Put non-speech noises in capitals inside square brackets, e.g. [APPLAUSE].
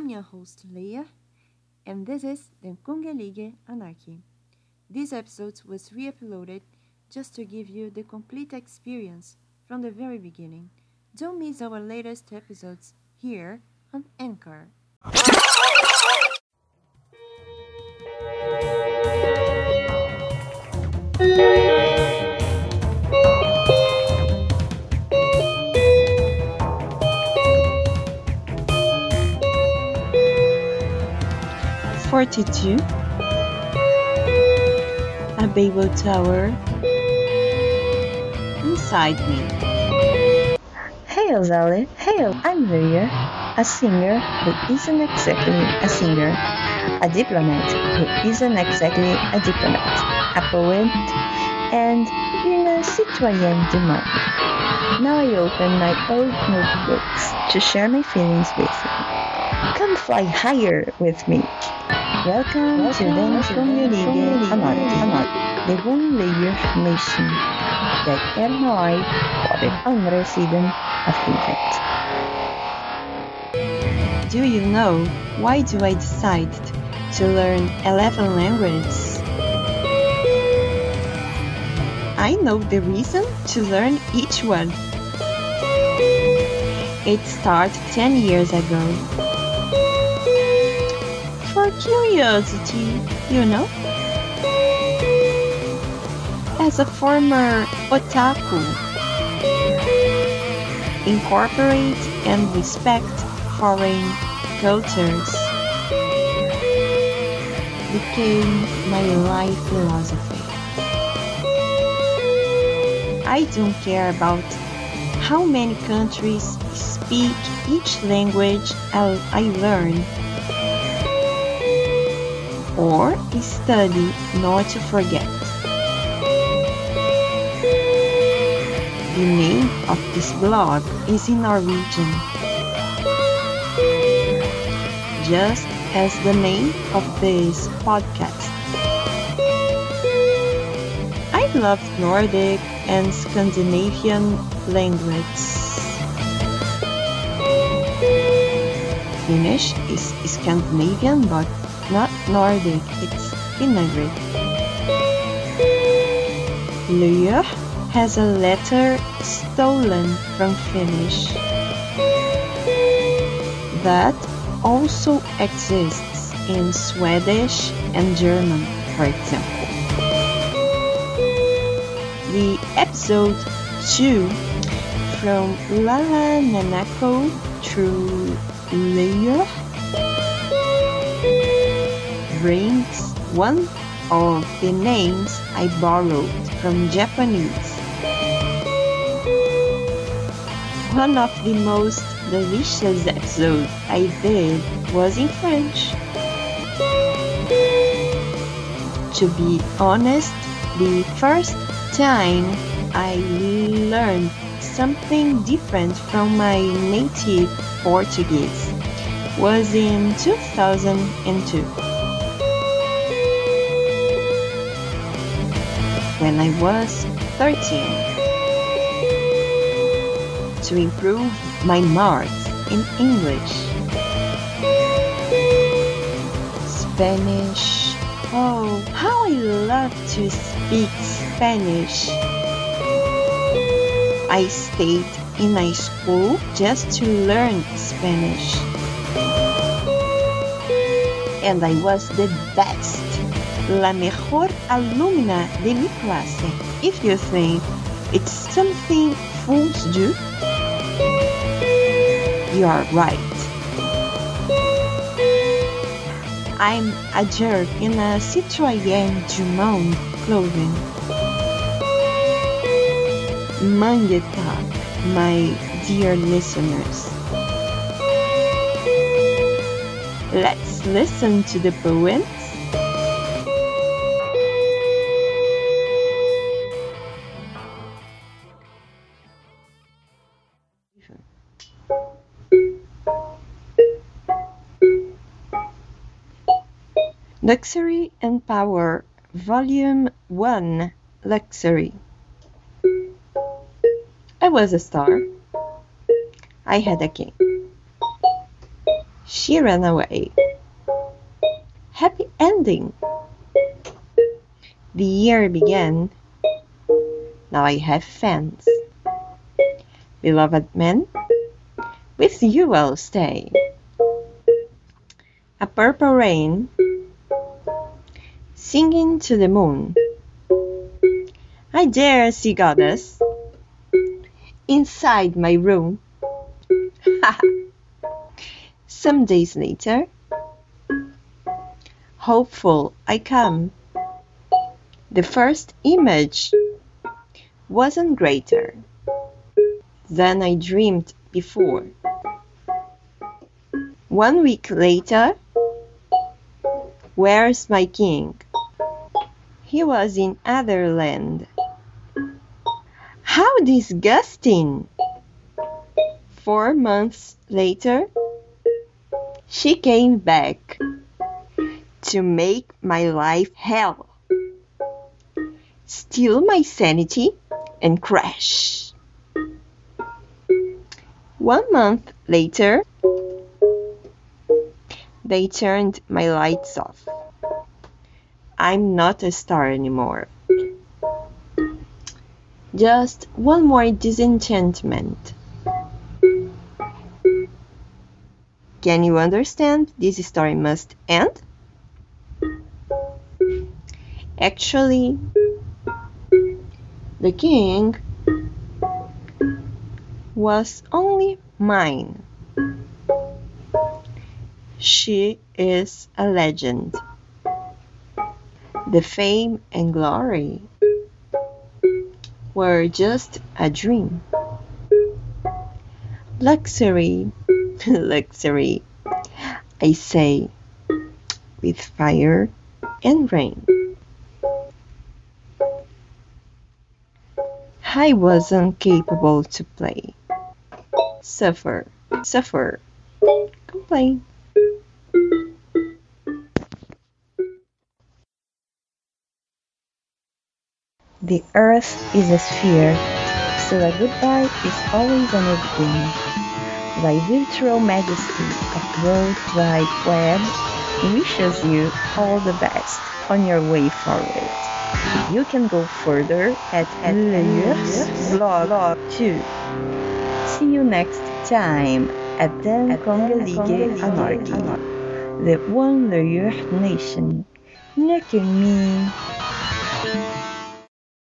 I'm your host Leah, and this is the Kongelige Anarchy. This episode was re uploaded just to give you the complete experience from the very beginning. Don't miss our latest episodes here on Anchor. Forty-two, a Babel tower inside me. Hail Zali, hail, I'm Leah, a singer who isn't exactly a singer, a diplomat who isn't exactly a diplomat, a poet, and une citoyen du monde. Now I open my old notebooks to share my feelings with you. Come fly higher with me. Welcome, to Den Kongelige Anarchy, the one layer nation that den andre siden av livet. Do you know why do I decide to learn 11 languages? I know the reason to learn each one. It started 10 years ago. For curiosity, you know? As a former otaku, incorporate and respect foreign cultures became my life philosophy. I don't care about how many countries speak each language I I learn or study not to forget. The name of this blog is in Norwegian, just as the name of this podcast. I love Nordic and Scandinavian languages. Finnish is Scandinavian but Nordic, it's Finno-Ugric. Leah has a letter stolen from Finnish that also exists in Swedish and German, for example. The episode 2 from Lala Nanako through Leah brings one of the names I borrowed from Japanese. One of the most delicious episodes I did was in French. To be honest, the first time I learned something different from my native Portuguese was in 2002. When I was 13 to improve my marks in English. Spanish. Oh, how I love to speak Spanish. I stayed in a school just to learn Spanish. And I was the best la mejor alumna de mi clase. If you think it's something fools do, you are right. I'm a jerk in a Citoyen du Monde clothing. Mangetak, my dear listeners. Let's listen to the poems Luxury and Power, Volume 1 Luxury. I was a star. I had a king. She ran away. Happy ending. The year began. Now I have fans. Beloved man, with you I'll stay. A purple rain, singing to the moon. I dare see goddess inside my room. [LAUGHS] Some days later, hopeful I come. The first image wasn't greater than I dreamed before. One week later, where's my king? He was in other land. How disgusting! Four months later, she came back to make my life hell, steal my sanity, and crash. One month later, they turned my lights off. I'm not a star anymore. Just one more disenchantment. Can you understand? This story must end? Actually, the king was only mine. She is a legend. The fame and glory were just a dream. Luxury, [LAUGHS] luxury, I say, with fire and rain. I wasn't capable to play. Suffer, suffer, complain. The earth is a sphere, so a goodbye is always an evening. Thy virtual majesty of World Wide Web wishes you all the best on your way forward. You can go further at, at blog too. See you next time at Den Kongelige Anarchy, the One Nation. Nekemi.